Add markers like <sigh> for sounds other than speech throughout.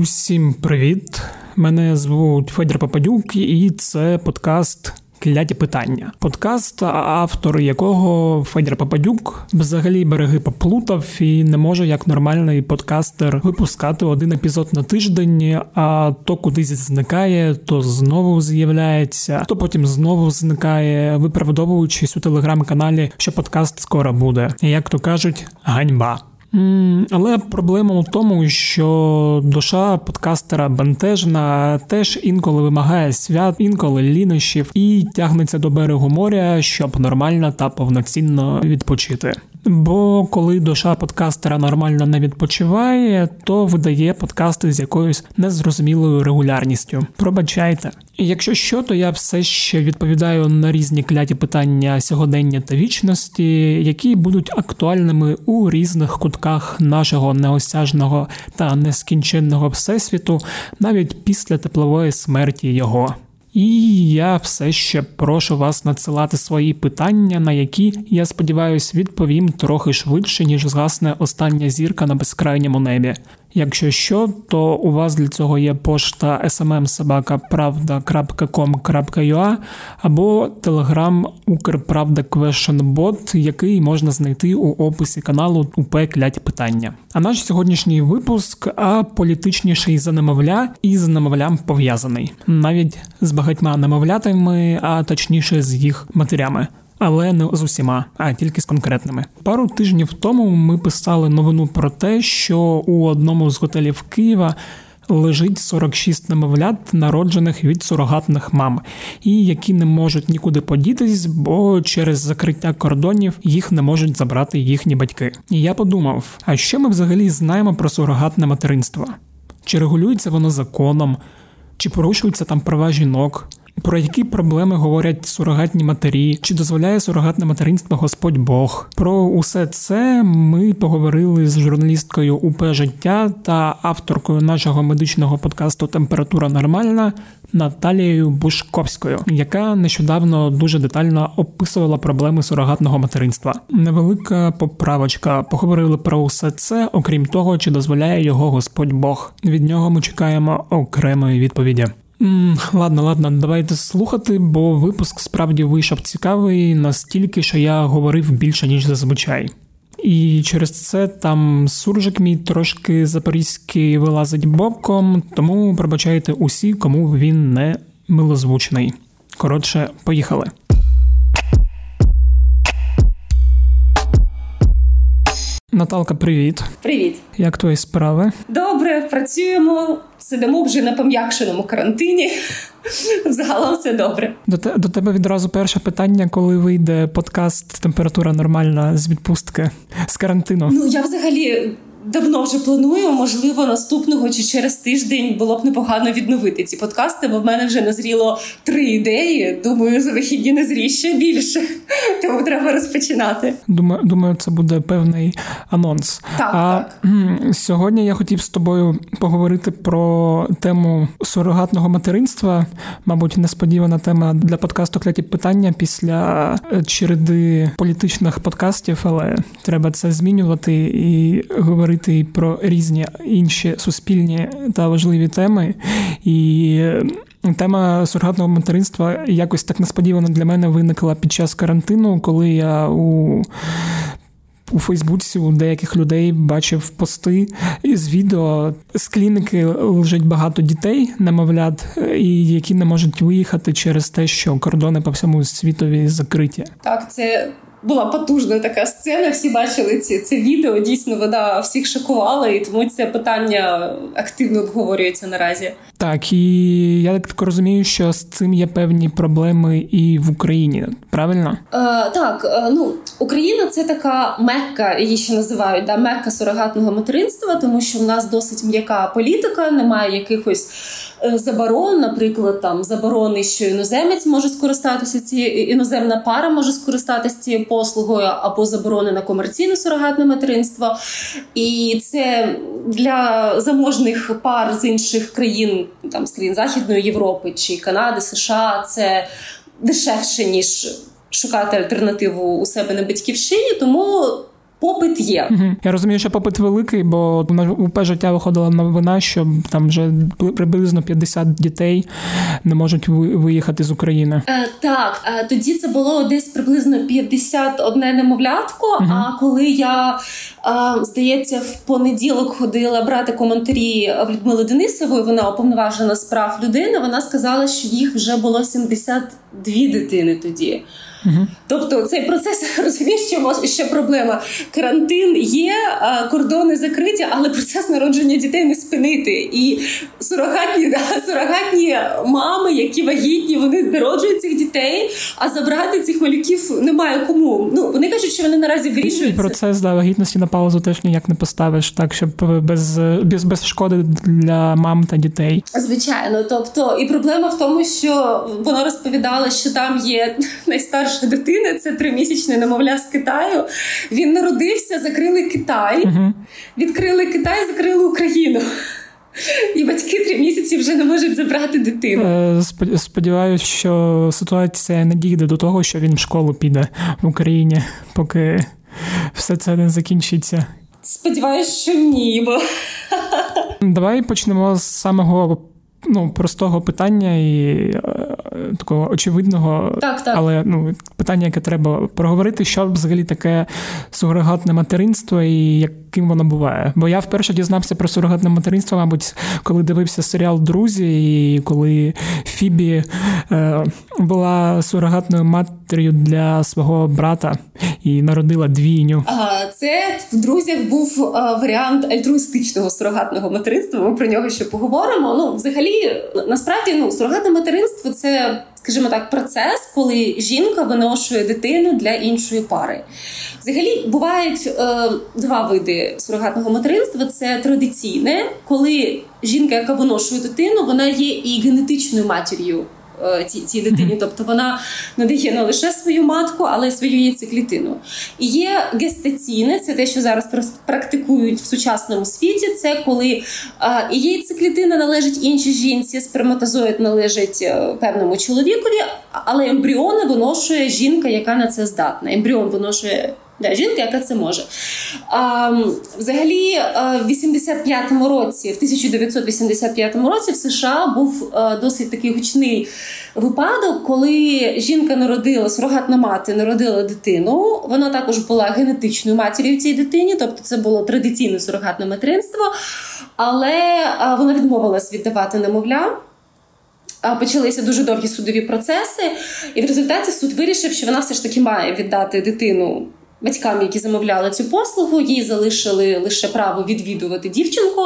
Усім привіт! Мене звуть Федір Попадюк, і це подкаст. Кляті питання, подкаст, автор якого Федір Попадюк взагалі береги поплутав і не може як нормальний подкастер випускати один епізод на тиждень, а то кудись зникає, то знову з'являється, то потім знову зникає, виправдовуючись у телеграм-каналі, що подкаст скоро буде. Як то кажуть, ганьба. Але проблема у тому, що душа подкастера бентежна теж інколи вимагає свят, інколи лінощів і тягнеться до берегу моря, щоб нормально та повноцінно відпочити. Бо коли душа подкастера нормально не відпочиває, то видає подкасти з якоюсь незрозумілою регулярністю. Пробачайте. Якщо що, то я все ще відповідаю на різні кляті питання сьогодення та вічності, які будуть актуальними у різних кутках нашого неосяжного та нескінченного всесвіту, навіть після теплової смерті його. І я все ще прошу вас надсилати свої питання, на які я сподіваюся відповім трохи швидше, ніж згасне остання зірка на безкрайньому небі. Якщо що, то у вас для цього є пошта smmsobaka.pravda.com.ua або телеграм Укрправда Questionbot, який можна знайти у описі каналу УП Клять питання. А наш сьогоднішній випуск а політичніший за немовля і з немовлям пов'язаний, навіть з багатьма немовлятами, а точніше з їх матерями але не з усіма, а тільки з конкретними. Пару тижнів тому ми писали новину про те, що у одному з готелів Києва. Лежить 46 немовлят, народжених від сурогатних мам, і які не можуть нікуди подітись, бо через закриття кордонів їх не можуть забрати їхні батьки. І я подумав: а що ми взагалі знаємо про сурогатне материнство? Чи регулюється воно законом, чи порушуються там права жінок? Про які проблеми говорять сурогатні матері, чи дозволяє сурогатне материнство Господь Бог? Про усе це ми поговорили з журналісткою УП життя та авторкою нашого медичного подкасту Температура нормальна Наталією Бушковською, яка нещодавно дуже детально описувала проблеми сурогатного материнства. Невелика поправочка. Поговорили про усе це, окрім того, чи дозволяє його Господь Бог. Від нього ми чекаємо окремої відповіді. Ладно, ладно, давайте слухати, бо випуск справді вийшов цікавий настільки, що я говорив більше ніж зазвичай. І через це там суржик мій трошки запорізький вилазить боком, тому пробачайте усі, кому він не милозвучний. Коротше, поїхали. Наталка, привіт. Привіт. Як твої справи? Добре, працюємо, сидимо вже на пом'якшеному карантині. Загалом все добре. До те, до тебе відразу перше питання, коли вийде подкаст Температура нормальна з відпустки з карантину. Ну я взагалі давно вже планую. Можливо, наступного чи через тиждень було б непогано відновити ці подкасти, бо в мене вже назріло три ідеї. Думаю, за вихідні не ще більше. <laughs> Тому треба розпочинати. Думаю, думаю, це буде певний анонс. Так, а так. сьогодні я хотів з тобою поговорити про тему сурогатного материнства. Мабуть, несподівана тема для подкасту кляті питання після е, череди політичних подкастів, але треба це змінювати і говорити говорити і про різні інші суспільні та важливі теми. І тема сургатного материнства якось так несподівано для мене виникла під час карантину, коли я у. У Фейсбуці у деяких людей бачив пости з відео з клініки лежить багато дітей, немовлят, і які не можуть виїхати через те, що кордони по всьому світові закриті. Так, це була потужна така сцена. Всі бачили ці це відео. Дійсно, вона всіх шокувала, і тому це питання активно обговорюється наразі. Так і я так розумію, що з цим є певні проблеми і в Україні. Правильно? Е, Так, е, ну Україна це така мекка, її ще називають да мекка сурогатного материнства, тому що в нас досить м'яка політика, немає якихось. Е, заборон, наприклад, там заборони, що іноземець може скористатися цією іноземна пара може скористатися цією послугою або заборонена комерційне сурогатне материнство. І це для заможних пар з інших країн, там з країн Західної Європи чи Канади, США, це дешевше ніж шукати альтернативу у себе на батьківщині, тому Попит є. Угу. Я розумію, що попит великий, бо УП життя виходила новина, що там вже приблизно 50 дітей не можуть виїхати з України. Е, Так, е, тоді це було десь приблизно 51 немовлятко. Угу. А коли я е, здається в понеділок ходила брати коментарі в Людмили Денисової, вона уповноважена з прав людини. Вона сказала, що їх вже було 72 дитини тоді. Угу. Тобто цей процес <laughs> розумієш, що ще проблема. Карантин є, кордони закриті, але процес народження дітей не спинити. І сурогатні, да, сурогатні мами, які вагітні, вони народжують цих дітей, а забрати цих малюків немає кому. Ну вони кажуть, що вони наразі вирішують. процес да, вагітності на паузу теж ніяк не поставиш, так щоб без, без, без шкоди для мам та дітей. Звичайно, тобто, і проблема в тому, що вона розповідала, що там є <laughs> найстарша дитина, це тримісячне немовля з Китаю. Він народився, закрили Китай, угу. відкрили Китай, закрили Україну. І батьки три місяці вже не можуть забрати дитину. Е, сподіваюсь, що ситуація не дійде до того, що він в школу піде в Україні, поки все це не закінчиться. Сподіваюсь, що ні. бо... Давай почнемо з самого ну, простого питання і е, такого очевидного, так, так. але ну, питання, яке треба проговорити, що взагалі таке сурогатне материнство і яким воно буває. Бо я вперше дізнався про сурогатне материнство, мабуть, коли дивився серіал Друзі, і коли Фібі е, була сурогатною матір'ю для свого брата і народила двійню. Це в друзях був е, варіант альтруїстичного сурогатного материнства. Ми про нього ще поговоримо. Ну, взагалі, насправді, ну сурогатне материнство це скажімо так, процес, коли жінка виношує дитину для іншої пари. Взагалі бувають е, два види сурогатного материнства: це традиційне, коли жінка, яка виношує дитину, вона є і генетичною матір'ю цій, цій дитині. Тобто вона надає не лише свою матку, але й свою яйцеклітину. І є гестаційне, це те, що зараз практикують в сучасному світі. Це коли е, і яйцеклітина належить іншій жінці, сперматозоїд належить е, певному чоловікові, але ембріони виношує жінка, яка на це здатна. Ембріон виношує. Да, жінка, яка це може. А, Взагалі, в 85-му році, в 1985 році в США був досить такий гучний випадок, коли жінка народила сурогатна мати, народила дитину. Вона також була генетичною матір'ю цій дитині, тобто це було традиційне сурогатне материнство, але а, вона відмовилась віддавати немовля. Почалися дуже довгі судові процеси, і в результаті суд вирішив, що вона все ж таки має віддати дитину Батькам, які замовляли цю послугу, їй залишили лише право відвідувати дівчинку.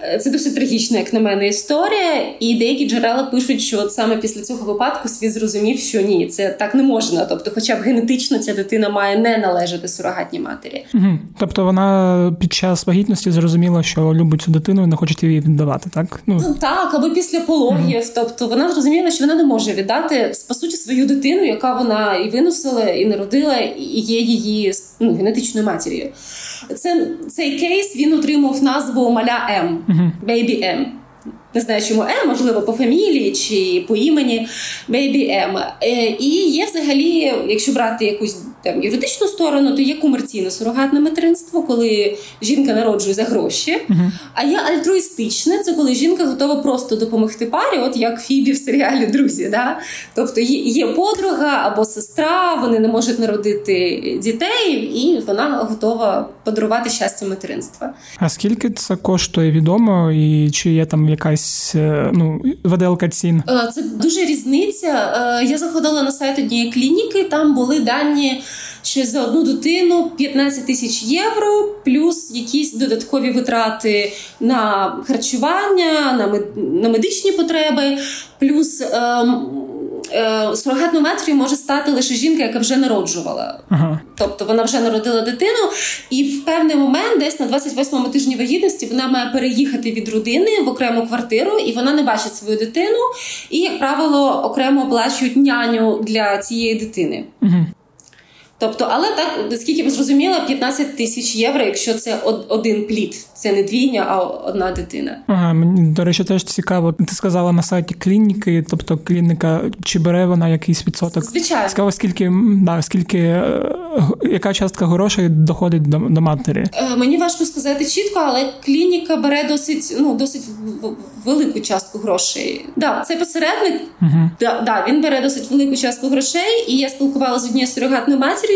Е, це досить трагічна, як на мене, історія. І деякі джерела пишуть, що от саме після цього випадку світ зрозумів, що ні, це так не можна. Тобто, хоча б генетично ця дитина має не належати сурогатній матері. Угу. Тобто вона під час вагітності зрозуміла, що любить цю дитину і не хоче її віддавати, так? Ну, ну так, або після пологів. Угу. Тобто вона зрозуміла, що вона не може віддати по суті свою дитину, яка вона і виносила, і народила, і є її ну, генетичною матір'ю. Це, Цей кейс він отримав назву Маля М, Baby М. Не знаю, чому М, можливо, по фамілії чи по імені Baby M. Е, і є взагалі, якщо брати якусь там юридичну сторону, то є комерційне сурогатне материнство, коли жінка народжує за гроші. Uh-huh. А є альтруїстичне, це коли жінка готова просто допомогти парі, от як Фібі в серіалі Друзі. Да? Тобто є подруга або сестра, вони не можуть народити дітей, і вона готова подарувати щастя материнства. А скільки це коштує відомо, і чи є там якась е, ну виделка цін? Е, це дуже різниця. Е, я заходила на сайт однієї клініки, там були дані що за одну дитину 15 тисяч євро, плюс якісь додаткові витрати на харчування, на на медичні потреби, плюс. Ем, е, сурогатною матір'ю може стати лише жінка, яка вже народжувала. Ага. Тобто вона вже народила дитину, і в певний момент, десь на 28-му тижні вагітності, вона має переїхати від родини в окрему квартиру, і вона не бачить свою дитину. І, як правило, окремо оплачують няню для цієї дитини. Угу. Тобто, але так, наскільки ви зрозуміла, 15 тисяч євро, якщо це один плід, це не двійня, а одна дитина. Ага, мені до речі, теж цікаво. Ти сказала на сайті клініки, тобто клініка, чи бере вона якийсь відсоток? Звичайно. Цікаво, скільки да, скільки е, яка частка грошей доходить до, до матері? Е, мені важко сказати чітко, але клініка бере досить ну досить велику частку грошей. Да, це посередник. Угу. Да, да, він бере досить велику частку грошей, і я спілкувалася з однією сурогатною матір'ю,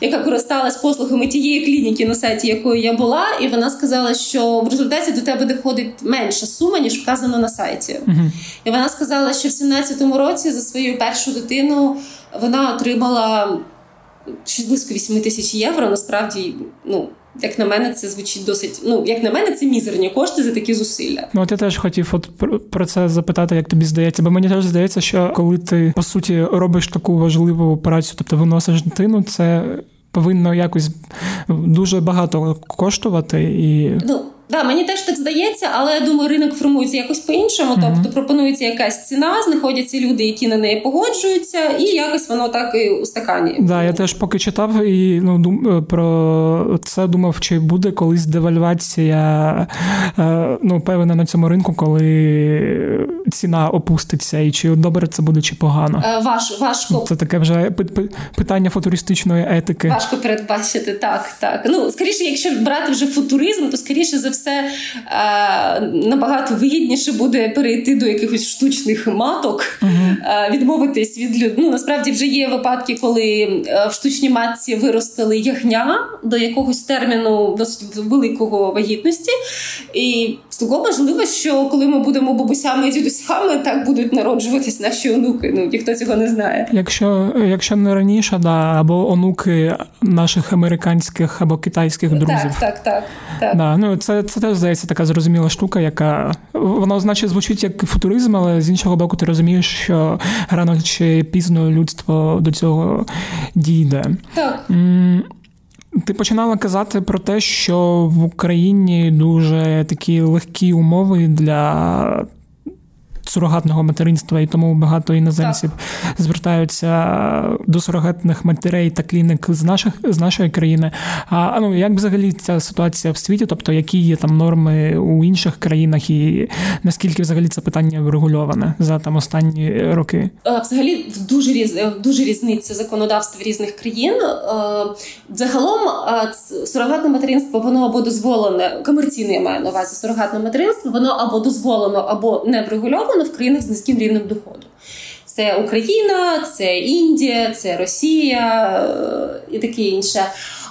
яка користалась послугами тієї клініки, на сайті якої я була, і вона сказала, що в результаті до тебе доходить менша сума, ніж вказано на сайті. Угу. І вона сказала, що в 17-му році за свою першу дитину вона отримала щось близько 8 тисяч євро. Насправді, ну. Як на мене, це звучить досить. Ну, як на мене, це мізерні кошти за такі зусилля. Ну, от я теж хотів от про це запитати, як тобі здається, бо мені теж здається, що коли ти по суті робиш таку важливу операцію, тобто виносиш дитину, це повинно якось дуже багато коштувати і. Ну, Да, мені теж так здається, але я думаю, ринок формується якось по-іншому. Mm-hmm. Тобто пропонується якась ціна, знаходяться люди, які на неї погоджуються, і якось воно так і у стакані. Да, я теж поки читав і ну дум про це думав, чи буде колись девальвація е, ну, певна на цьому ринку, коли ціна опуститься, і чи добре це буде, чи погано. Е, важ, важко це таке вже питання футуристичної етики. Важко передбачити так, так. Ну скоріше, якщо брати вже футуризм, то скоріше за все е, набагато вигідніше буде перейти до якихось штучних маток, uh-huh. відмовитись від люд. Ну насправді вже є випадки, коли в штучній матці виростили ягня до якогось терміну досить великого вагітності. І цілком можливо, що коли ми будемо бабусями і дідусями, так будуть народжуватись наші онуки. Ну ніхто цього не знає. Якщо якщо не раніше, да або онуки наших американських або китайських друзів. Так, так, так. так. Да, ну це це теж здається така зрозуміла штука, яка вона значить звучить як футуризм, але з іншого боку, ти розумієш, що рано чи пізно людство до цього дійде. Так. Ти починала казати про те, що в Україні дуже такі легкі умови для сурогатного материнства, і тому багато іноземців так. звертаються до сурогатних матерей та клінік з наших з нашої країни. А ну як взагалі ця ситуація в світі? Тобто, які є там норми у інших країнах, і наскільки взагалі це питання врегульоване за там останні роки? Взагалі дуже різ дуже різниця законодавства різних країн. Загалом сурогатне материнство воно або дозволене комерційне я маю на увазі сурогатне материнство, воно або дозволено, або не врегульовано в країнах з низьким рівнем доходу. Це Україна, це Індія, це Росія е, і таке інше.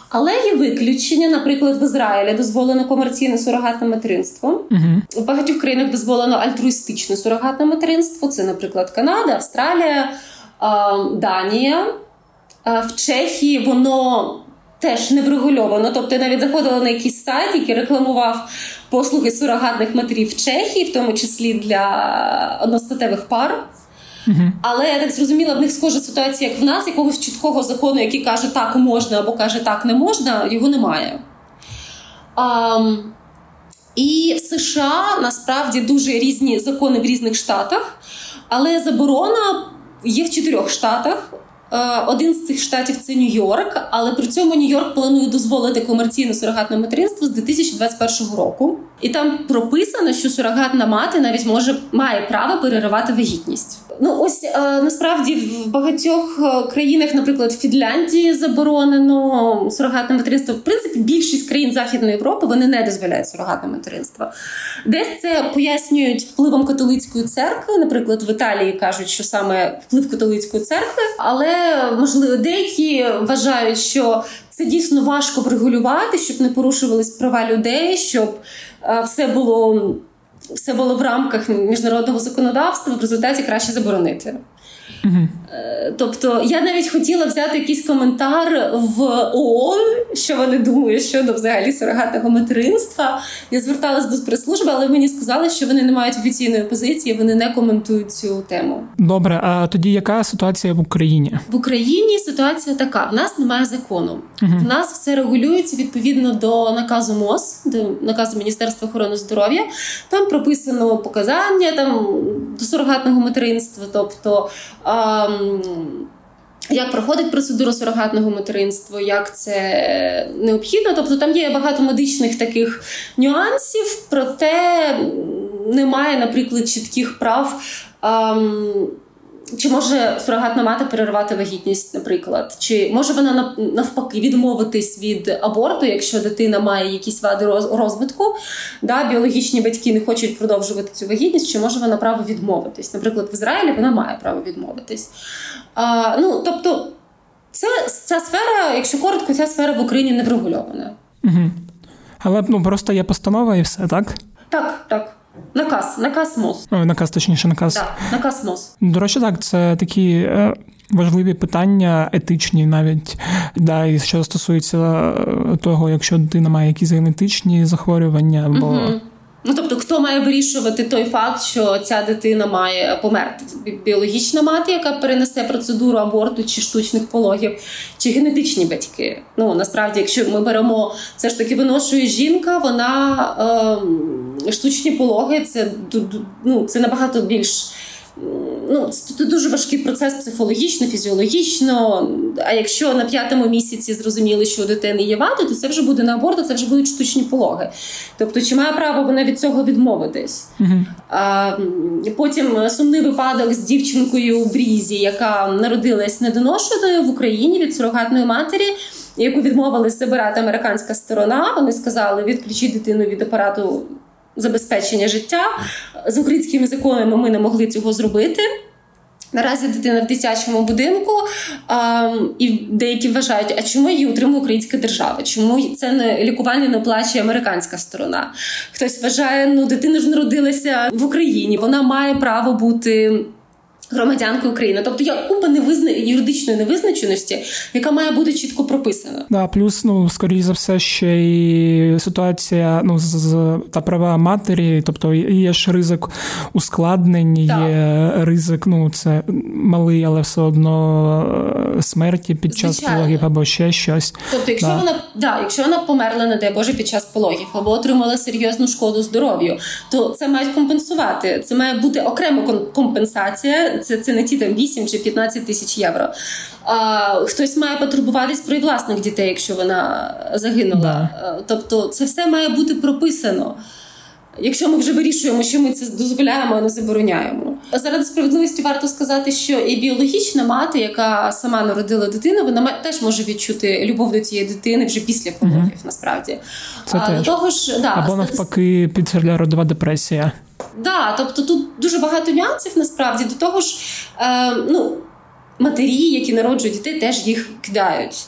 Але є виключення, наприклад, в Ізраїлі дозволено комерційне сурогатне материнство. Uh-huh. У багатьох країнах дозволено альтруїстичне сурогатне материнство. Це, наприклад, Канада, Австралія, Данія. В Чехії воно теж не врегульовано. Тобто я навіть заходила на якийсь сайт, який рекламував послуги сурогатних матерів в Чехії, в тому числі для одностатевих пар. Uh-huh. Але я так зрозуміла, в них схожа ситуація, як в нас, якогось чіткого закону, який каже, так можна або каже, так не можна, його немає. Um, і в США насправді дуже різні закони в різних штатах, але заборона є в чотирьох штатах. Е, один з цих штатів це Нью-Йорк, але при цьому Нью-Йорк планує дозволити комерційне сурогатне материнство з 2021 року. І там прописано, що сурогатна мати навіть може має право переривати вагітність. Ну ось е, насправді в багатьох е, країнах, наприклад, в Фінляндії заборонено сурогатне материнство. В принципі, більшість країн Західної Європи вони не дозволяють сурогатне материнство. Десь це пояснюють впливом католицької церкви. Наприклад, в Італії кажуть, що саме вплив католицької церкви, але можливо деякі вважають, що це дійсно важко врегулювати, щоб не порушувались права людей, щоб е, все було все було в рамках міжнародного законодавства, в результаті краще заборонити. Угу. Тобто я навіть хотіла взяти якийсь коментар в ООН, що вони думають щодо взагалі сурогатного материнства. Я зверталась до прес-служби, але мені сказали, що вони не мають офіційної позиції, вони не коментують цю тему. Добре, а тоді яка ситуація в Україні? В Україні ситуація така: в нас немає закону. Угу. В нас все регулюється відповідно до наказу МОЗ, до наказу Міністерства охорони здоров'я. Там прописано показання там до сурогатного материнства, тобто як проходить процедура сурогатного материнства, як це необхідно. Тобто там є багато медичних таких нюансів, проте немає, наприклад, чітких прав. Ам, чи може сурогатна мати перервати вагітність, наприклад? Чи може вона навпаки відмовитись від аборту, якщо дитина має якісь вади розвитку? Да, Біологічні батьки не хочуть продовжувати цю вагітність, чи може вона право відмовитись? Наприклад, в Ізраїлі вона має право відмовитись. А, Ну, тобто, це, ця сфера, якщо коротко, ця сфера в Україні не врегульована. Угу. Але ну, просто є постанова і все, так? Так, так. Наказ, наказ МОЗ. О, наказ, точніше, наказ. Так, наказ МОЗ. До речі, так, це такі е, важливі питання, етичні навіть, да, і що стосується е, того, якщо дитина має якісь генетичні захворювання або. Угу. Ну тобто, хто має вирішувати той факт, що ця дитина має померти? Біологічна мати, яка перенесе процедуру аборту чи штучних пологів, чи генетичні батьки? Ну насправді, якщо ми беремо все ж таки виношує жінка, вона е, штучні пологи це ну, це набагато більш ну, це дуже важкий процес психологічно, фізіологічно. А якщо на п'ятому місяці зрозуміли, що у дитини є вади, то це вже буде на аборт, це вже будуть штучні пологи. Тобто, чи має право вона від цього відмовитись? uh А, Потім сумний випадок з дівчинкою у Брізі, яка народилась недоношеною в Україні від сурогатної матері. Яку відмовились забирати американська сторона, вони сказали: відключіть дитину від апарату забезпечення життя. З українськими законами ми не могли цього зробити. Наразі дитина в дитячому будинку, а, і деякі вважають, а чому її утримує українська держава? Чому це не лікування не оплачує американська сторона? Хтось вважає, ну дитина ж народилася в Україні, вона має право бути громадянкою України. Тобто є купа невизна... юридичної невизначеності, яка має бути чітко прописана. Да, плюс, ну скоріш за все, ще і ситуація ну з та права матері, тобто є ж ризик ускладнень, так. є ризик, ну це малий, але все одно е, смерті під час Звичайно. пологів або ще щось. Тобто, якщо да. вона да, якщо вона померла, не дай Боже, під час пологів або отримала серйозну шкоду здоров'ю, то це мають компенсувати. Це має бути окрема компенсація це це не ті там 8 чи 15 тисяч євро. А, Хтось має потурбуватись про власних дітей, якщо вона загинула. Да. Тобто, це все має бути прописано. Якщо ми вже вирішуємо, що ми це дозволяємо, а не забороняємо. Заради справедливості варто сказати, що і біологічна мати, яка сама народила дитину, вона теж може відчути любов до цієї дитини вже після пологів. Угу. Насправді це а, теж. До того ж, да, або навпаки, підсерля родова депресія. Да, тобто тут дуже багато нюансів насправді до того ж, е, ну матері, які народжують дітей, теж їх кидають.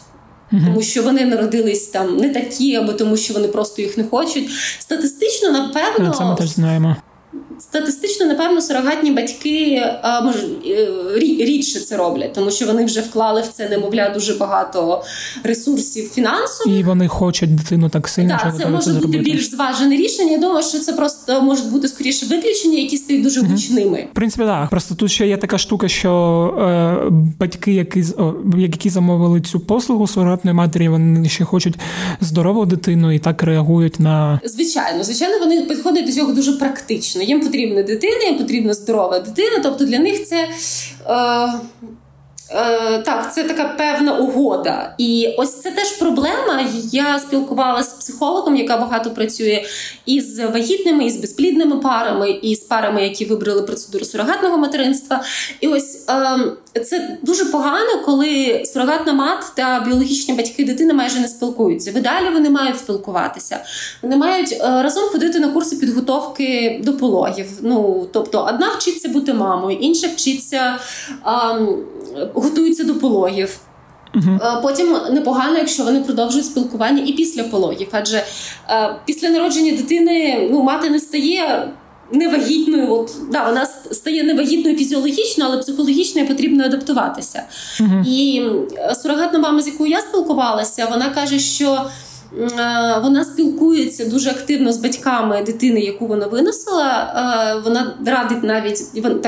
Тому що вони народились там не такі, або тому, що вони просто їх не хочуть. Статистично, напевно, це ми теж знаємо. Статистично, напевно, сурогатні батьки а, може, е, рідше це роблять, тому що вони вже вклали в це немовля дуже багато ресурсів фінансових. І вони хочуть дитину так сильно. Так, це може бути зробити. більш зважене рішення. Я думаю, що це просто можуть бути скоріше виключення, які стають дуже гучними. Mm-hmm. В принципі, так. Просто тут ще є така штука, що е, батьки, які о, які замовили цю послугу сурогатної матері, вони ще хочуть здорову дитину і так реагують на звичайно. Звичайно, вони підходять до цього дуже практично. Їм потрібна дитина, їм потрібна здорова дитина. Тобто для них це. Е, Е, Так, це така певна угода. І ось це теж проблема. Я спілкувалася з психологом, яка багато працює із вагітними, і з безплідними парами, і з парами, які вибрали процедуру сурогатного материнства. І ось е, це дуже погано, коли сурогатна мат та біологічні батьки дитини майже не спілкуються. В ідеалі вони мають спілкуватися. Вони мають е, разом ходити на курси підготовки до пологів. Ну тобто, одна вчиться бути мамою, інша вчиться. Е, готуються до пологів. Uh-huh. Потім непогано, якщо вони продовжують спілкування і після пологів. Адже е, після народження дитини ну, мати не стає невагітною. От, да, Вона стає невагітною фізіологічно, але психологічно потрібно адаптуватися. Uh-huh. І сурогатна мама, з якою я спілкувалася, вона каже, що. Е, вона спілкується дуже активно з батьками дитини, яку вона виносила. Е, вона радить навіть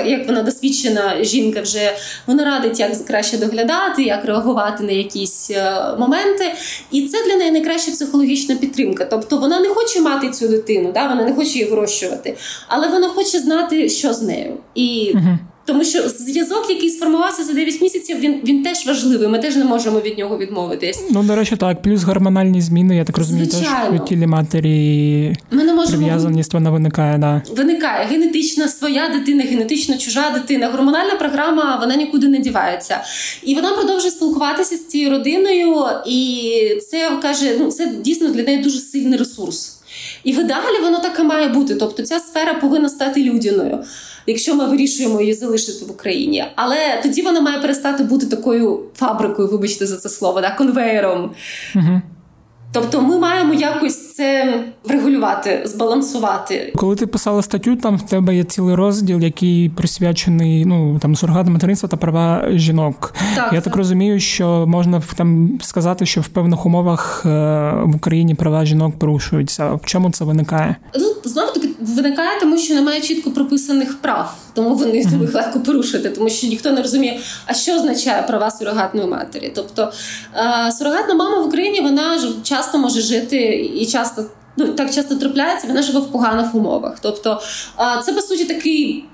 як вона досвідчена жінка, вже вона радить, як краще доглядати, як реагувати на якісь е, моменти. І це для неї найкраща психологічна підтримка. Тобто вона не хоче мати цю дитину, да? вона не хоче її вирощувати, але вона хоче знати, що з нею. І Тому що зв'язок, який сформувався за 9 місяців, він він теж важливий. Ми теж не можемо від нього відмовитись. Ну до речі, так плюс гормональні зміни. Я так розумію, Звичайно. теж у тілі матері Ми не можемо... прив'язаність вона виникає. Да. Виникає генетична своя дитина, генетично чужа дитина. Гормональна програма вона нікуди не дівається, і вона продовжує спілкуватися з цією родиною, і це каже: ну це дійсно для неї дуже сильний ресурс. І в ідеалі воно так і має бути. Тобто ця сфера повинна стати людяною якщо ми вирішуємо її залишити в Україні. Але тоді вона має перестати бути такою фабрикою, вибачте за це слово, да, конвейером. Угу. Тобто ми маємо якось це врегулювати, збалансувати. Коли ти писала статтю, там в тебе є цілий розділ, який присвячений ну там сургатне материнства та права жінок. Так, Я так. так розумію, що можна там сказати, що в певних умовах е, в Україні права жінок порушуються. В чому це виникає? Ну знову таки виникає, тому що немає чітко прописаних прав, тому вони mm-hmm. легко порушити, тому що ніхто не розуміє, а що означає права сурогатної матері. Тобто е, сурогатна мама в Україні вона часто може жити і часто. Ну так часто трапляється, вона живе в поганих умовах. Тобто, це по суті такий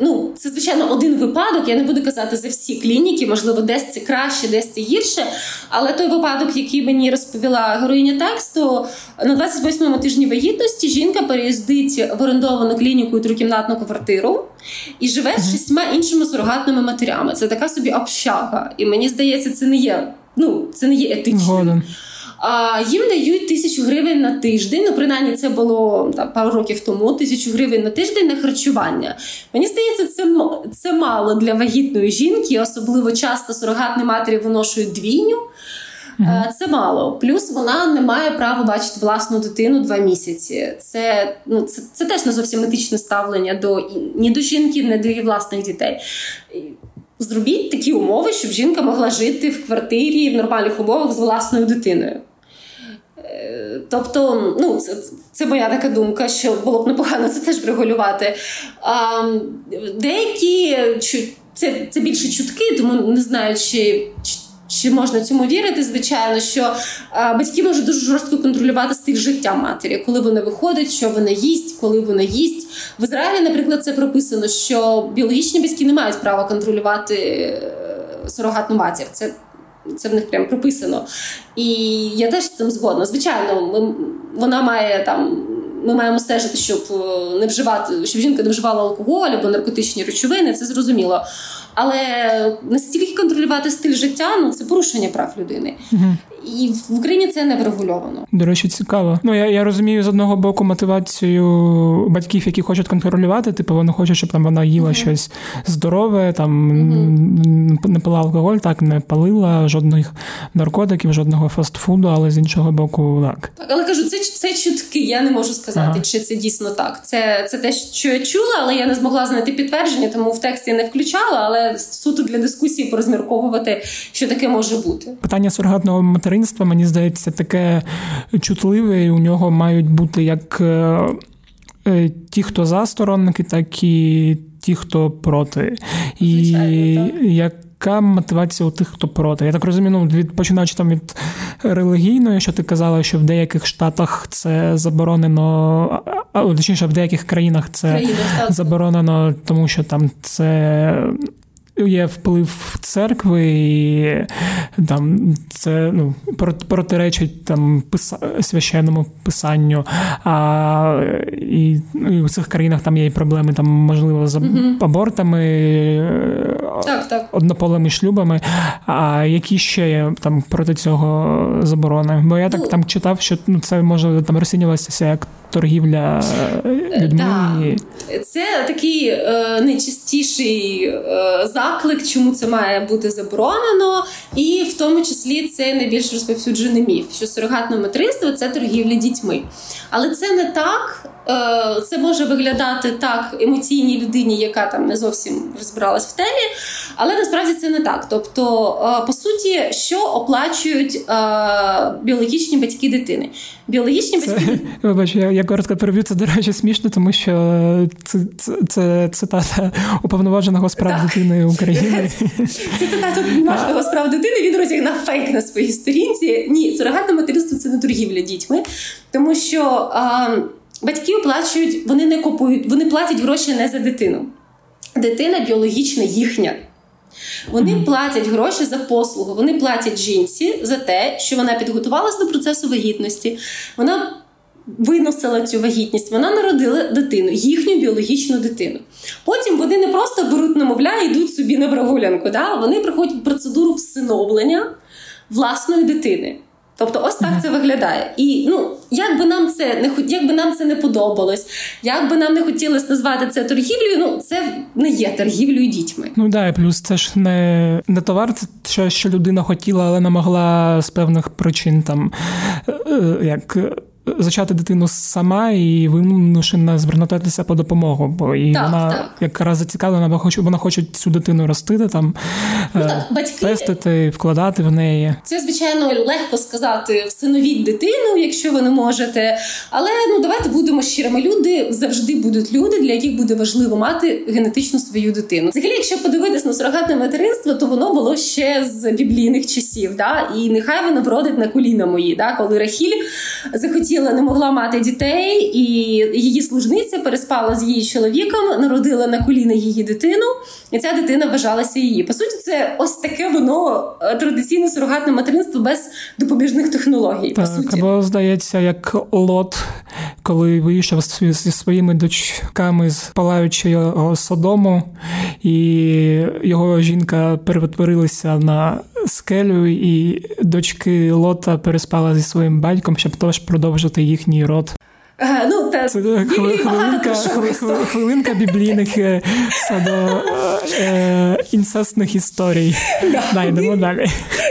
ну, це, звичайно, один випадок. Я не буду казати за всі клініки, можливо, десь це краще, десь це гірше. Але той випадок, який мені розповіла героїня тексту, на 28-му тижні вагітності жінка переїздить в орендовану клініку і трикімнатну квартиру і живе з шістьма іншими сурогатними матерями. Це така собі общага. І мені здається, це не є. Ну, це не є етичним. А, Їм дають тисячу гривень на тиждень. Ну, принаймні, це було там, пару років тому. Тисячу гривень на тиждень на харчування. Мені здається, це це мало для вагітної жінки, особливо часто сурогатні матері виношують двійню. Mm-hmm. Це мало. Плюс вона не має права бачити власну дитину два місяці. Це ну, це, це теж не зовсім етичне ставлення до ні до жінки, ні до її власних дітей. Зробіть такі умови, щоб жінка могла жити в квартирі в нормальних умовах з власною дитиною. Тобто, ну, це це моя така думка, що було б непогано це теж врегулювати. А, Деякі це це більше чутки, тому не знаю, чи чи можна цьому вірити. Звичайно, що а, батьки можуть дуже жорстко контролювати стиль життя матері, коли вона виходить, що вона їсть, коли вона їсть. В Ізраїлі, наприклад, це прописано, що біологічні батьки не мають права контролювати е, сурогатну матір. Це це в них прям прописано. І я теж з цим згодна. Звичайно, ми, вона має там. Ми маємо стежити, щоб е, не вживати, щоб жінка не вживала алкоголь або наркотичні речовини, це зрозуміло. Але настільки контролювати стиль життя ну це порушення прав людини. І в Україні це не врегульовано. До речі, цікаво. Ну я я розумію з одного боку мотивацію батьків, які хочуть контролювати. Типу вони хочуть, щоб там вона їла uh-huh. щось здорове, там uh-huh. не пила алкоголь, так не палила жодних наркотиків, жодного фастфуду, але з іншого боку, так. Так, але кажу, це це чутки. Я не можу сказати, ага. чи це дійсно так. Це це те, що я чула, але я не змогла знайти підтвердження, тому в тексті не включала. Але суто для дискусії порозмірковувати, що таке може бути. Питання сургатного матеріалу материнства, мені здається, таке чутливе, і у нього мають бути як е, е, ті, хто за сторонники, так і ті, хто проти. І яка мотивація у тих, хто проти? Я так розумію, ну, від починаючи там від релігійної, що ти казала, що в деяких штатах це заборонено, а точніше, в деяких країнах це Країна, заборонено, тому що там це є вплив церкви, і там це ну, протиречить там писа, священному писанню. А і, і в цих країнах там є і проблеми, там, можливо, з абортами, так, так. однополими шлюбами. А які ще є там проти цього заборони? Бо я так ну, там читав, що ну, це може там розцінюватися як торгівля е, людьми. Так. Це такий е, найчастіший е, заклик, чому це має бути заборонено, і в тому числі це найбільш розповсюджений міф, що сурогатне материнство це торгівля дітьми. Але це не так. Е, це може виглядати так емоційній людині, яка там не зовсім розбиралась в темі, але насправді це не так. Тобто, е, по суті, що оплачують е, біологічні батьки дитини? Біологічні це, батьки <laughs> вибач, я, я коротко переб'ю, це до речі, смішно, тому що це це, це цитата уповноваженого справ так. дитини України. <laughs> Це цитата уповноваженого справ дитини. Він розігнав фейк на своїй сторінці. Ні, сурогатне материнство це не торгівля дітьми, тому що. А, Батьки оплачують, вони не купують, вони платять гроші не за дитину. дитина біологічна їхня. Вони платять гроші за послугу, вони платять жінці за те, що вона підготувалася до процесу вагітності. Вона виносила цю вагітність, вона народила дитину, їхню біологічну дитину. Потім вони не просто беруть немовля і йдуть собі на прогулянку. Да? Вони приходять процедуру всиновлення власної дитини. Тобто, ось так це виглядає. І ну, як би нам це не як би нам це не подобалось, як би нам не хотілося назвати це торгівлею, ну це не є торгівлею дітьми. Ну да, і плюс це ж не не товар, це що, що людина хотіла, але не могла з певних причин там е, е, як зачати дитину сама і вимушена звернутися по допомогу, бо і так, вона так. якраз зацікавлена, бо хоче вона хоче цю дитину ростити там, ну, так, е, батьки... тестити, вкладати в неї. Це звичайно легко сказати всиновіть дитину, якщо ви не можете. Але ну давайте будемо щирими. Люди завжди будуть люди, для яких буде важливо мати генетично свою дитину. Взагалі, якщо подивитись на сурогатне материнство, то воно було ще з біблійних часів. Да? І нехай воно вродить на коліна мої, да? коли Рахіль захотіла хотіла, не могла мати дітей, і її служниця переспала з її чоловіком, народила на коліна її дитину, і ця дитина вважалася її. По суті, це ось таке воно е, традиційне сурогатне материнство без допоміжних технологій. Так, по суті. Або здається, як лот, коли вийшов зі своїми дочками з палаючого содому, і його жінка перетворилася на скелю, і дочки Лота переспала зі своїм батьком, щоб теж продовжити їхній род. Ага, ну, та, Це хвилинка хвилинка, хвилинка біблійних е, садо, е, інцестних історій. Да, йдемо далі.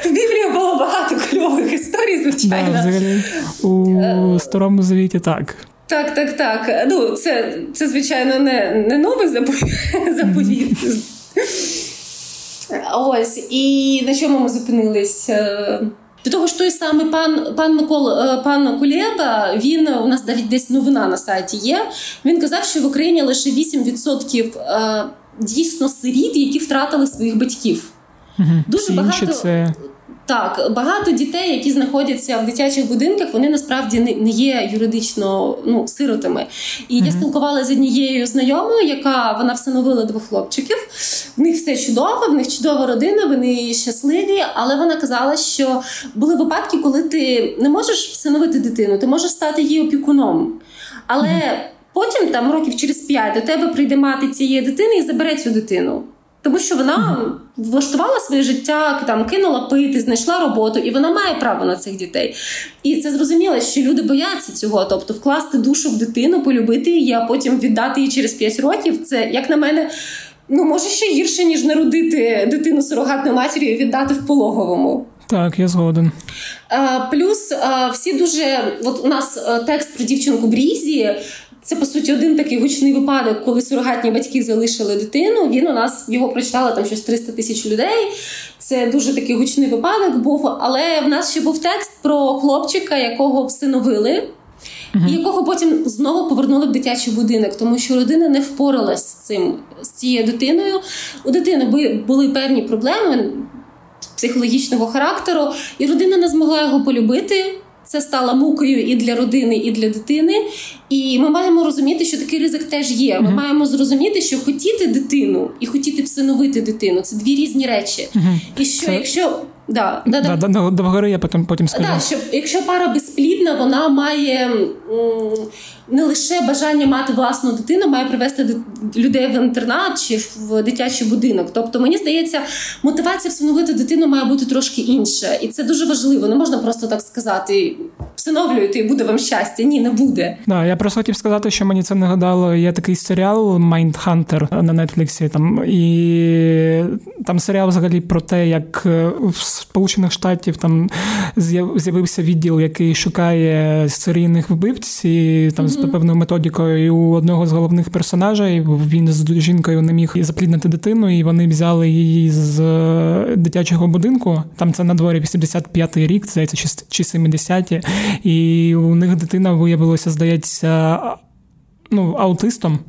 В Біблії було багато кльових історій, звичайно. Да, взагалі, У е, Старому Завіті так. Так, так, так. Ну, Це, це звичайно, не не новий <laughs> заповіт. Ось, і на чому ми зупинились? Е, до того ж, той самий пан пан Микол, е, пан Кулєба, він у нас навіть десь новина на сайті є. Він казав, що в Україні лише 8% е, дійсно сиріт, які втратили своїх батьків. Угу. Дуже багато це так, багато дітей, які знаходяться в дитячих будинках, вони насправді не є юридично ну, сиротами. І mm-hmm. я спілкувалася з однією знайомою, яка вона всиновила двох хлопчиків. В них все чудово, в них чудова родина, вони щасливі. Але вона казала, що були випадки, коли ти не можеш всиновити дитину, ти можеш стати її опікуном. Але mm-hmm. потім, там років через п'ять, до тебе прийде мати цієї дитини і забере цю дитину. Тому що вона влаштувала своє життя, там кинула пити, знайшла роботу, і вона має право на цих дітей. І це зрозуміло, що люди бояться цього. Тобто, вкласти душу в дитину, полюбити її, а потім віддати її через 5 років. Це як на мене. Ну, може ще гірше, ніж народити дитину сурогатною матір'ю і віддати в пологовому. Так, я згоден. Плюс всі дуже от у нас текст про дівчинку Брізі. Це по суті один такий гучний випадок, коли сурогатні батьки залишили дитину. Він у нас його прочитало там щось 300 тисяч людей. Це дуже такий гучний випадок був. Але в нас ще був текст про хлопчика, якого всиновили. uh І якого потім знову повернули в дитячий будинок, тому що родина не впоралась з цим з цією дитиною. У дитини були певні проблеми психологічного характеру, і родина не змогла його полюбити. Це стало мукою і для родини, і для дитини. І ми маємо розуміти, що такий ризик теж є. Ми uh-huh. маємо зрозуміти, що хотіти дитину і хотіти всиновити дитину це дві різні речі. Uh-huh. І що це... якщо Да, да, да. да, да, да, я потім потім скажу. Да, що, Якщо пара безплідна, вона має м, не лише бажання мати власну дитину, має привести людей в інтернат чи в дитячий будинок. Тобто, мені здається, мотивація всиновити дитину має бути трошки інша. І це дуже важливо. Не можна просто так сказати: всиновлюйте і буде вам щастя. Ні, не буде. Да, Я просто хотів сказати, що мені це нагадало. Є такий серіал Mindhunter на Нетфліксі. Там і там серіал взагалі про те, як в Сполучених Штатів там з'явився відділ, який шукає серійних вбивць, і там mm-hmm. певною методікою у одного з головних персонажей. він з жінкою не міг запліднити дитину, і вони взяли її з дитячого будинку. Там це на дворі 85-й рік, здається, чи 70-ті, і у них дитина виявилася, здається ну, аутистом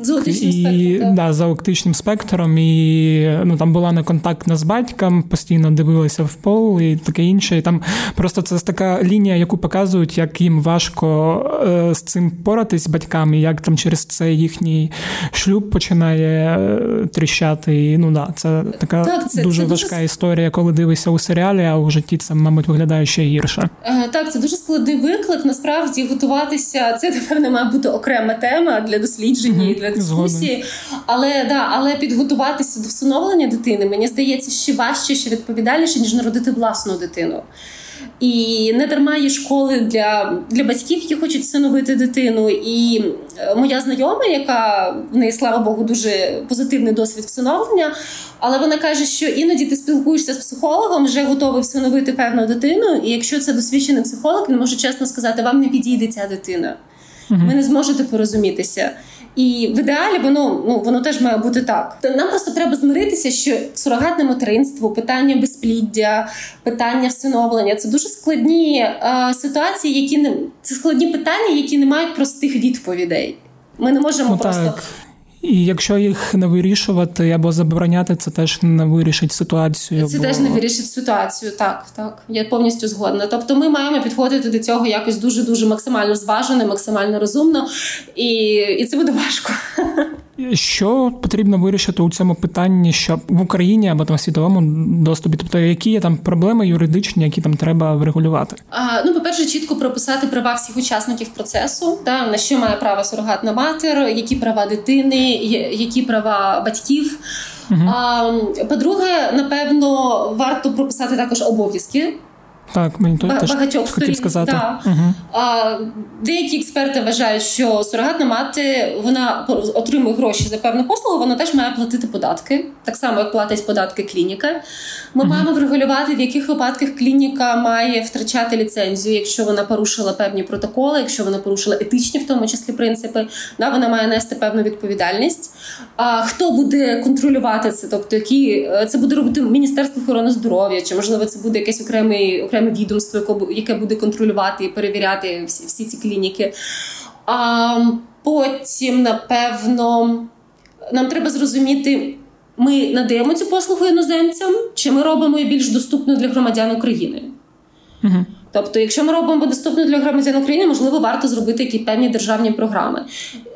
з аутичним і, спектром, да, за аутичним спектром, і ну, там була неконтактна з батьком, постійно дивилася в пол і таке інше. І там просто це така лінія, яку показують, як їм важко е, з цим поратись батьками, як там через це їхній шлюб починає е, тріщати. І, ну да, Це така так, це, дуже це важка дуже... історія, коли дивишся у серіалі, а у житті це, мабуть, виглядає ще гірше. Е, так, це дуже складний виклик. Насправді готуватися. Це напевно має бути окрема тема для дослідження і для дискусії. Але да, але підготуватися до всиновлення дитини мені здається ще важче, ще відповідальніше ніж народити власну дитину. І не дарма є школи для для батьків, які хочуть всиновити дитину. І е, моя знайома, яка в неї, слава Богу, дуже позитивний досвід всиновлення, але вона каже, що іноді ти спілкуєшся з психологом, вже готовий всиновити певну дитину. І якщо це досвідчений психолог, він може чесно сказати, вам не підійде ця дитина. Ви не зможете порозумітися. І в ідеалі воно ну воно теж має бути так. Нам просто треба змиритися, що сурогатне материнство, питання безпліддя, питання всиновлення це дуже складні е, ситуації, які не це складні питання, які не мають простих відповідей. Ми не можемо ну, просто. Так. І якщо їх не вирішувати або забороняти, це теж не вирішить ситуацію. Це бо... теж не вирішить ситуацію. Так, так. Я повністю згодна. Тобто, ми маємо підходити до цього якось дуже дуже максимально зважено, максимально розумно, і, і це буде важко. Що потрібно вирішити у цьому питанні, що в Україні або там в світовому доступі? Тобто, які є там проблеми юридичні, які там треба врегулювати? А, Ну, по перше, чітко прописати права всіх учасників процесу, та на що має право сурогатна матір, які права дитини, які права батьків. Угу. А, По-друге, напевно, варто прописати також обов'язки. Так, мені то теж багатьох хотів сказати. Да. Угу. А, Деякі експерти вважають, що сурогатна мати вона отримує гроші за певну послугу, вона теж має платити податки, так само як платить податки клініка. Ми угу. маємо врегулювати, в яких випадках клініка має втрачати ліцензію, якщо вона порушила певні протоколи, якщо вона порушила етичні, в тому числі принципи, да, вона має нести певну відповідальність. А хто буде контролювати це? Тобто, які е, це буде робити Міністерство охорони здоров'я, чи можливо це буде якесь окремий окреме відомство, яке буде контролювати і перевіряти всі, всі ці клініки. А потім, напевно, нам треба зрозуміти. Ми надаємо цю послугу іноземцям, чи ми робимо її більш доступною для громадян України? Угу. Тобто, якщо ми робимо доступно для громадян України, можливо, варто зробити якісь певні державні програми.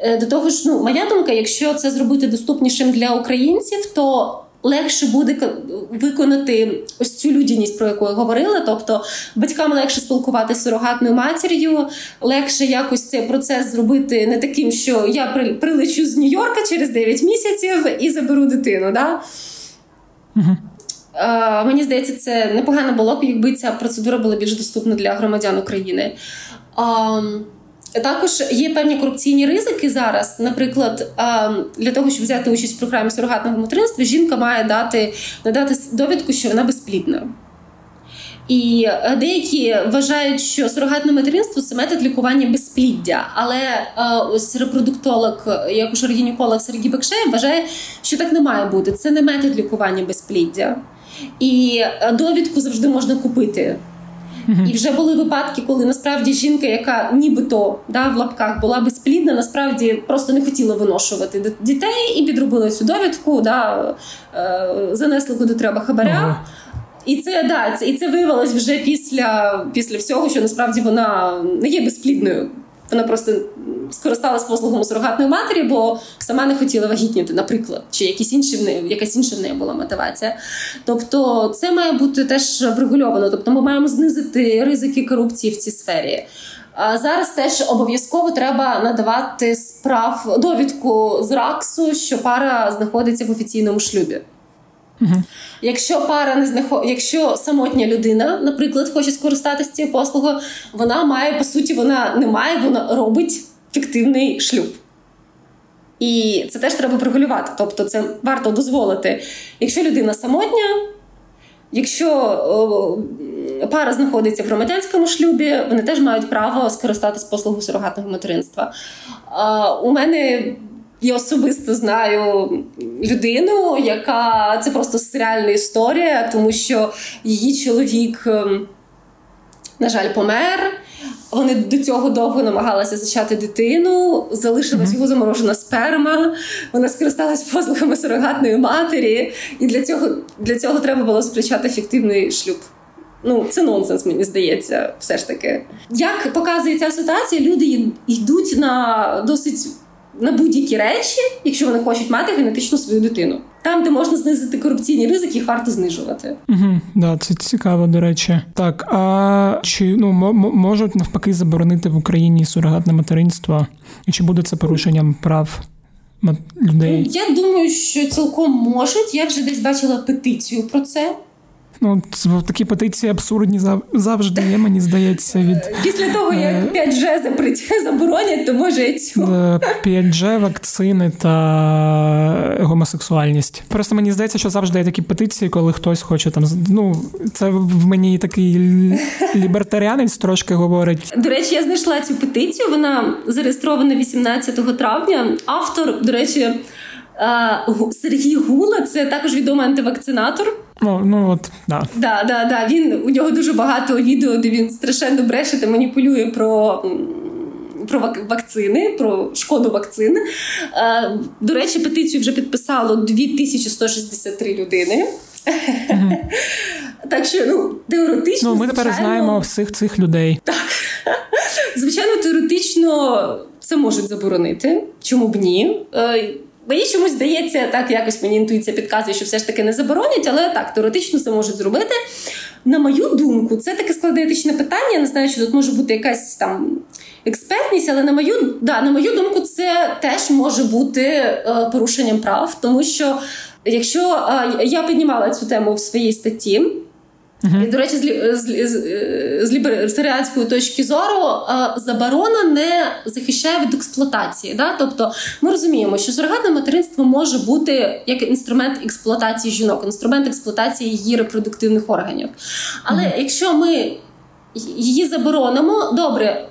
Е, до того ж, ну моя думка, якщо це зробити доступнішим для українців, то легше буде виконати ось цю людяність, про яку я говорила. Тобто батькам легше спілкуватися з сурогатною матір'ю, легше якось цей процес зробити не таким, що я прилечу з Нью-Йорка через 9 місяців і заберу дитину. Да? Угу. Мені здається, це непогано було б, якби ця процедура була більш доступна для громадян України. Також є певні корупційні ризики зараз. Наприклад, для того, щоб взяти участь в програмі сурогатного материнства, жінка має дати надати довідку, що вона безплідна. І е, деякі вважають, що сурогатне материнство це метод лікування безпліддя. Але е, ось репродуктолог, як уж гінеколог Сергій Бекшеєв, вважає, що так не має бути. Це не метод лікування безпліддя. І е, довідку завжди можна купити. І вже були випадки, коли насправді жінка, яка нібито да, в лапках була безплідна, насправді просто не хотіла виношувати дітей і підробила цю довідку, да, е, занесли куди треба хабаря. Ага. І це да, це і це виявилось вже після після всього, що насправді вона не є безплідною. Вона просто скористалась послугами сурогатної матері, бо сама не хотіла вагітніти, наприклад, чи якісь інші якась інша в неї була мотивація. Тобто, це має бути теж врегульовано. Тобто, ми маємо знизити ризики корупції в цій сфері. А зараз теж обов'язково треба надавати справ довідку з РАКСу, що пара знаходиться в офіційному шлюбі. Угу. Якщо пара не знаход... якщо самотня людина, наприклад, хоче скористатися цією послугою, вона має, по суті, вона не має, вона робить фіктивний шлюб. І це теж треба врегулювати. Тобто, це варто дозволити. Якщо людина самотня, якщо о, пара знаходиться в громадянському шлюбі, вони теж мають право скористатись послугою сурогатного материнства. А, У мене я особисто знаю людину, яка це просто серіальна історія, тому що її чоловік, ем, на жаль, помер. Вони до цього довго намагалися зачати дитину, залишилась mm-hmm. його заморожена сперма. Вона скористалась послугами сурогатної матері, і для цього для цього треба було спричати фіктивний шлюб. Ну, це нонсенс, мені здається, все ж таки. Як показує ця ситуація, люди йдуть на досить на будь-які речі, якщо вони хочуть мати генетично свою дитину. Там, де можна знизити корупційні ризики, їх варто знижувати. Угу, Да, це цікаво, до речі. Так а чи ну м- можуть навпаки заборонити в Україні сурогатне материнство? І чи буде це порушенням прав? Людей я думаю, що цілком можуть. Я вже десь бачила петицію про це. Ну, такі петиції абсурдні завжди є, мені здається. від... Після того, як 5G е, <laughs> заборонять, то може і цю. 5G, вакцини та гомосексуальність. Просто мені здається, що завжди є такі петиції, коли хтось хоче там. Ну, це в мені такий лібертаріанець трошки говорить. До речі, я знайшла цю петицію. Вона зареєстрована 18 травня. Автор, до речі, е, Сергій Гула, це також відомий антивакцинатор. Ну, ну от, да. Да, да, да. Він, У нього дуже багато відео, де він страшенно бреше та маніпулює про. Про вакцини, про шкоду вакцин. Е, до речі, петицію вже підписало 2163 людини. Mm-hmm. <laughs> Так що, ну, теоретично. Ну, Ми тепер звичайно... знаємо всіх цих людей. Так. Звичайно, теоретично це можуть заборонити. Чому б ні? Мені чомусь здається, так якось мені інтуїція підказує, що все ж таки не заборонять, але так, теоретично це можуть зробити. На мою думку, це таке складне етичне питання. Я не знаю, чи тут може бути якась там експертність, але на мою да, на мою думку, це теж може бути е, порушенням прав, тому що якщо е, я піднімала цю тему в своїй статті. Uh-huh. І, до речі, з, з, з, з лібертаріанської точки зору заборона не захищає від експлуатації. Да? Тобто ми розуміємо, що сурогатне материнство може бути як інструмент експлуатації жінок, інструмент експлуатації її репродуктивних органів. Але uh-huh. якщо ми її заборонимо, добре,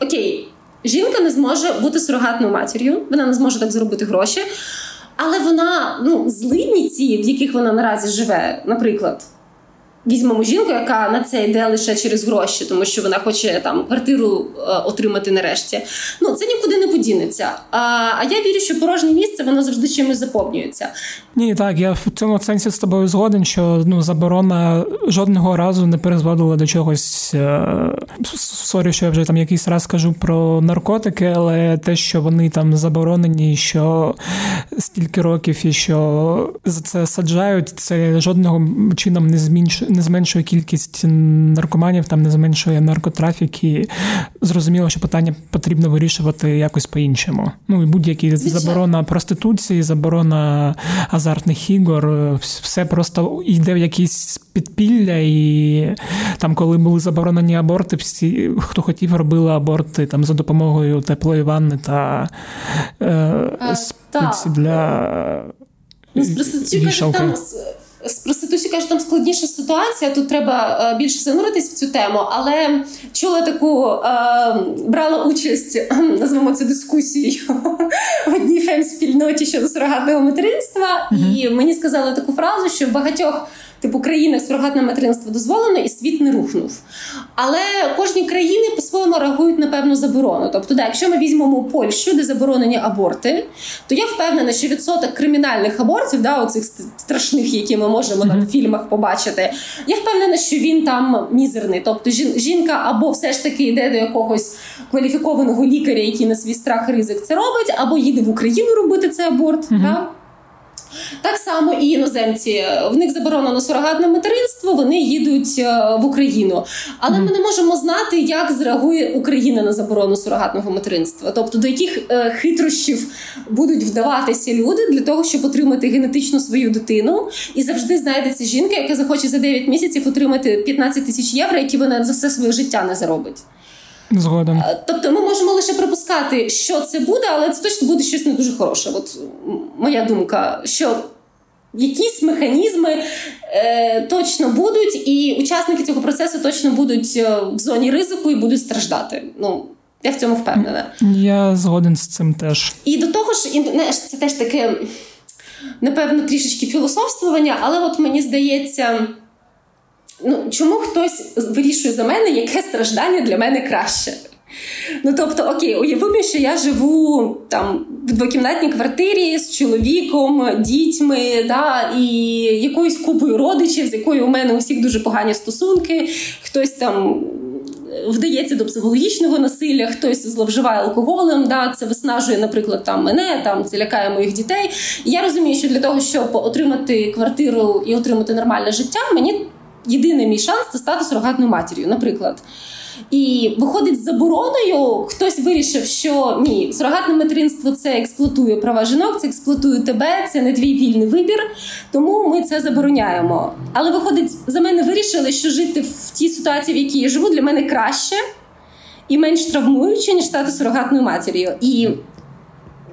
окей, жінка не зможе бути сурогатною матір'ю, вона не зможе так заробити гроші, але вона ну, злидні ці, в яких вона наразі живе, наприклад. Візьмемо жінку, яка на це йде лише через гроші, тому що вона хоче там квартиру е, отримати нарешті. Ну це нікуди не подінеться. А а я вірю, що порожнє місце воно завжди чимось заповнюється. Ні, так я в цьому сенсі з тобою згоден, що ну заборона жодного разу не призводила до чогось. Е, sorry, що я вже там якийсь раз кажу про наркотики, але те, що вони там заборонені, що стільки років і що за це саджають, це жодного чином не зміншує не зменшує кількість наркоманів, там не зменшує наркотрафік і Зрозуміло, що питання потрібно вирішувати якось по-іншому. Ну і будь-які заборона проституції, заборона азартних ігор, все просто йде в якісь підпілля, і там, коли були заборонені аборти, всі, хто хотів, робили аборти там за допомогою теплої ванни та е, спиці для. Ну, вішалки. Там з проституцією каже, там складніша ситуація. Тут треба е, більше зануритись в цю тему. Але чула таку, е, брала участь, <clears throat> назвемо це дискусією <laughs> в одній фем-спільноті щодо сурогатного материнства, mm-hmm. і мені сказали таку фразу, що в багатьох типу країнах сурогатне материнство дозволено, і світ не рухнув. Але кожні країни по-своєму реагують на певну заборону. Тобто, да, якщо ми візьмемо Польщу, де заборонені аборти, то я впевнена, що відсоток кримінальних абортів, да, оцих страшних, які ми можемо mm-hmm. в фільмах побачити, я впевнена, що він там мізерний. Тобто, жінка або все ж таки йде до якогось кваліфікованого лікаря, який на свій страх і ризик це робить, або їде в Україну робити цей аборт. Mm-hmm. Да? Так само і іноземці в них заборонено сурогатне материнство, вони їдуть е, в Україну. Але ми не можемо знати, як зреагує Україна на заборону сурогатного материнства, тобто до яких е, хитрощів будуть вдаватися люди для того, щоб отримати генетично свою дитину, і завжди знайдеться жінка, яка захоче за 9 місяців отримати 15 тисяч євро, які вона за все своє життя не заробить. Згодом. Е, тобто ми можемо лише припускати, що це буде, але це точно буде щось не дуже хороше. От моя думка, що якісь механізми е, точно будуть, і учасники цього процесу точно будуть е, в зоні ризику і будуть страждати. Ну, я в цьому впевнена. Я згоден з цим теж. І до того ж, це теж таке, напевно, трішечки філософствування, але от мені здається. Ну, чому хтось вирішує за мене, яке страждання для мене краще? Ну, тобто, окей, уявимо, що я живу там в двокімнатній квартирі з чоловіком, дітьми, да, і якоюсь купою родичів, з якою у мене у всіх дуже погані стосунки, хтось там. Вдається до психологічного насилля, хтось зловживає алкоголем, да, це виснажує, наприклад, там мене, там це лякає моїх дітей. І я розумію, що для того, щоб отримати квартиру і отримати нормальне життя, мені єдиний мій шанс це стати сурогатною матір'ю, наприклад. І виходить з забороною, хтось вирішив, що ні, сурогатне материнство це експлуатує права жінок, це експлуатує тебе, це не твій вільний вибір, тому ми це забороняємо. Але виходить, за мене вирішили, що жити в тій ситуації, в якій я живу, для мене краще і менш травмуюче, ніж стати сурогатною матір'ю. І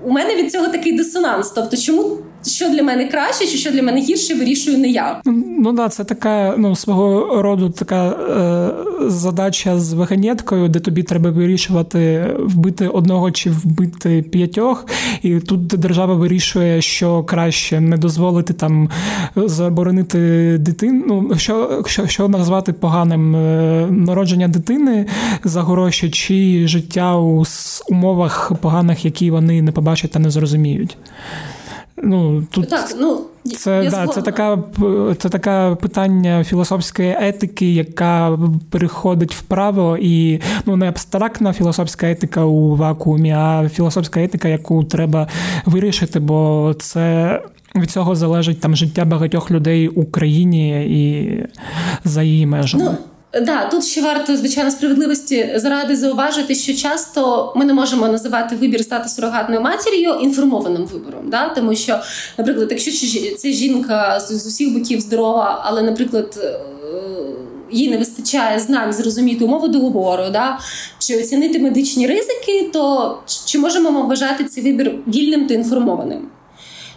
у мене від цього такий дисонанс. Тобто, чому що для мене краще, чи що для мене гірше, вирішую не я. Ну да, це така ну свого роду така е, задача з вагонеткою, де тобі треба вирішувати вбити одного чи вбити п'ятьох. І тут держава вирішує, що краще не дозволити там заборонити дитину. Ну що що, що назвати поганим е, народження дитини за гроші, чи життя у умовах поганих, які вони не побачать та не зрозуміють. Ну тут так, ну це я да, це така це така питання філософської етики, яка переходить в право, і ну не абстрактна філософська етика у вакуумі, а філософська етика, яку треба вирішити, бо це. Від цього залежить там життя багатьох людей в Україні і за її межами. Ну, Да, тут ще варто звичайно справедливості заради зауважити, що часто ми не можемо називати вибір стати сурогатною матір'ю інформованим вибором. Да? Тому що, наприклад, якщо це жінка з усіх боків здорова, але, наприклад, е, їй не вистачає знань зрозуміти умови договору, да? чи оцінити медичні ризики, то чи можемо ми вважати цей вибір вільним та інформованим?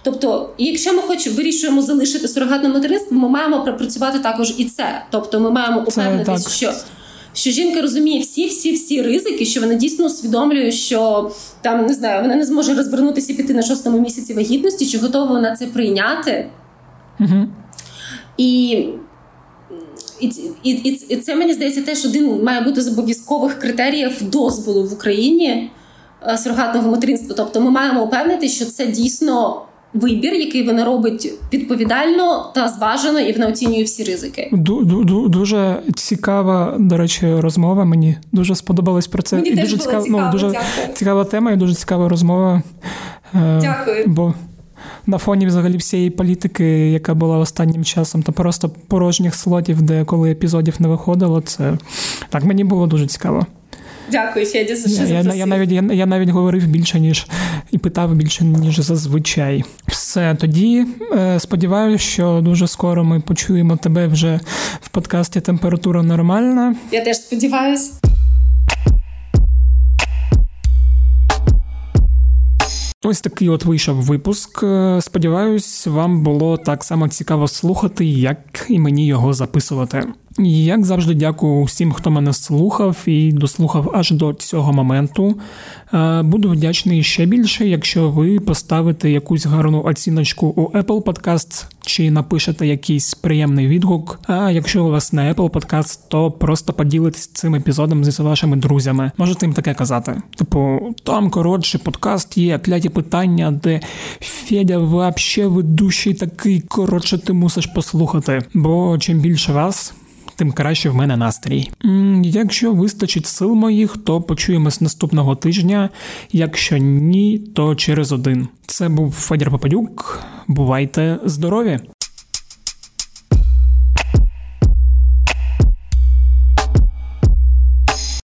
Тобто, якщо ми хочемо вирішуємо залишити сурогатне материнство, ми маємо пропрацювати також і це. Тобто, ми маємо упевнитися, що. Що жінка розуміє всі, всі, всі ризики, що вона дійсно усвідомлює, що там не знаю, вона не зможе розвернутися і піти на шостому місяці вагітності, чи готова вона це прийняти. Угу. І і, і, і, і це мені здається, теж один має бути з обов'язкових критеріїв дозволу в Україні е, сурогатного материнства. Тобто, ми маємо упевнити, що це дійсно вибір, який вона робить відповідально та зважено, і вона оцінює всі ризики. Дуже цікава, до речі, розмова. Мені дуже сподобалось про це. Мені і теж дуже цікава, цікаво, ну, дуже дякую. цікава тема і дуже цікава розмова. Е, дякую. Бо на фоні взагалі всієї політики, яка була останнім часом, та просто порожніх слотів, де коли епізодів не виходило, це так мені було дуже цікаво. Дякую, Федя, за що я, я навіть я, я навіть говорив більше, ніж і питав більше, ніж зазвичай. Все тоді е, сподіваюся, що дуже скоро ми почуємо тебе вже в подкасті Температура нормальна. Я теж сподіваюся. Ось такий от вийшов випуск. Е, сподіваюсь, вам було так само цікаво слухати, як і мені його записувати. Як завжди, дякую всім, хто мене слухав і дослухав аж до цього моменту. Е, буду вдячний ще більше, якщо ви поставите якусь гарну оціночку у Apple Podcast чи напишете якийсь приємний відгук. А якщо у вас не Apple Podcast, то просто поділитесь цим епізодом зі вашими друзями. Можете їм таке казати. Типу, там коротше подкаст є кляті питання, де Федя вообще ведущий такий коротше, ти мусиш послухати. Бо чим більше вас тим краще в мене настрій. Якщо вистачить сил моїх, то почуємось наступного тижня. Якщо ні, то через один. Це був Федір Попадюк. Бувайте здорові!